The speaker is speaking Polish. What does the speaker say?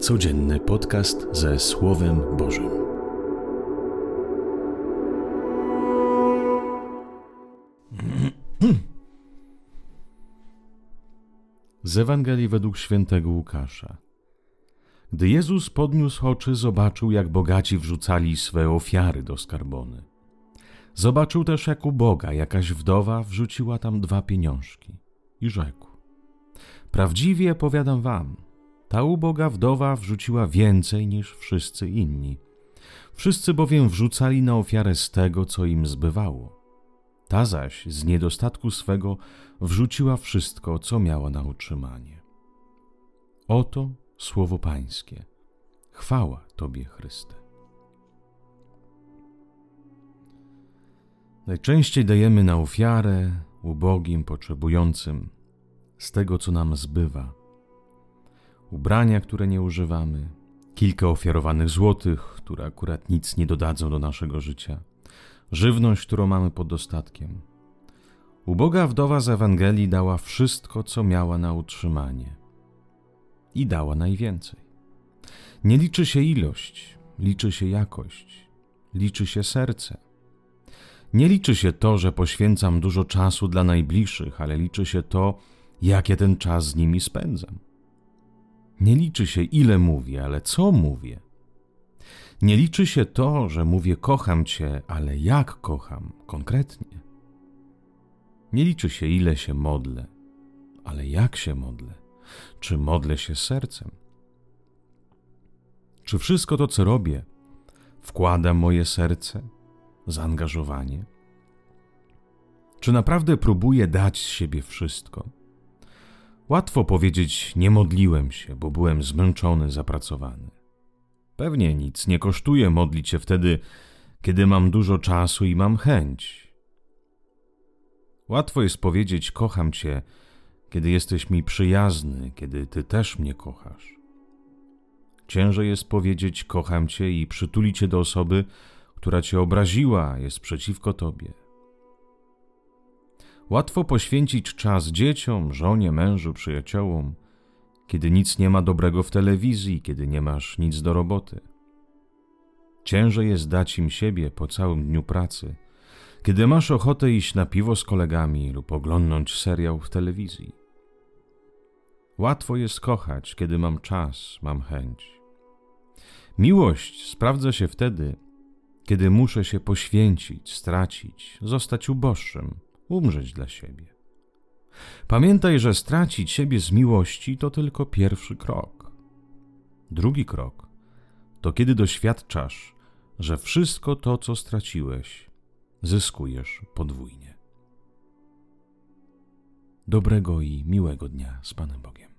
Codzienny podcast ze Słowem Bożym. Z Ewangelii według świętego Łukasza. Gdy Jezus podniósł oczy, zobaczył, jak bogaci wrzucali swe ofiary do skarbony. Zobaczył też, jak u Boga jakaś wdowa wrzuciła tam dwa pieniążki i rzekł: Prawdziwie powiadam wam, ta uboga wdowa wrzuciła więcej niż wszyscy inni. Wszyscy bowiem wrzucali na ofiarę z tego, co im zbywało. Ta zaś z niedostatku swego wrzuciła wszystko, co miała na utrzymanie. Oto słowo Pańskie. Chwała Tobie, Chryste. Najczęściej dajemy na ofiarę ubogim, potrzebującym z tego, co nam zbywa. Ubrania, które nie używamy, kilka ofiarowanych złotych, które akurat nic nie dodadzą do naszego życia, żywność, którą mamy pod dostatkiem. Uboga wdowa z Ewangelii dała wszystko, co miała na utrzymanie. I dała najwięcej. Nie liczy się ilość, liczy się jakość, liczy się serce. Nie liczy się to, że poświęcam dużo czasu dla najbliższych, ale liczy się to, jakie ten czas z nimi spędzam. Nie liczy się, ile mówię, ale co mówię. Nie liczy się to, że mówię kocham cię, ale jak kocham konkretnie. Nie liczy się, ile się modlę, ale jak się modlę. Czy modlę się sercem? Czy wszystko to, co robię, wkłada moje serce, zaangażowanie? Czy naprawdę próbuję dać z siebie wszystko? Łatwo powiedzieć, nie modliłem się, bo byłem zmęczony, zapracowany. Pewnie nic nie kosztuje modlić się wtedy, kiedy mam dużo czasu i mam chęć. Łatwo jest powiedzieć, kocham cię, kiedy jesteś mi przyjazny, kiedy ty też mnie kochasz. Ciężej jest powiedzieć, kocham cię i przytulić cię do osoby, która cię obraziła, jest przeciwko tobie. Łatwo poświęcić czas dzieciom, żonie, mężu, przyjaciołom, kiedy nic nie ma dobrego w telewizji, kiedy nie masz nic do roboty. Ciężej jest dać im siebie po całym dniu pracy, kiedy masz ochotę iść na piwo z kolegami lub oglądnąć serial w telewizji. Łatwo jest kochać, kiedy mam czas, mam chęć. Miłość sprawdza się wtedy, kiedy muszę się poświęcić, stracić, zostać uboższym – umrzeć dla siebie. Pamiętaj, że stracić siebie z miłości to tylko pierwszy krok. Drugi krok to kiedy doświadczasz, że wszystko to, co straciłeś, zyskujesz podwójnie. Dobrego i miłego dnia z Panem Bogiem.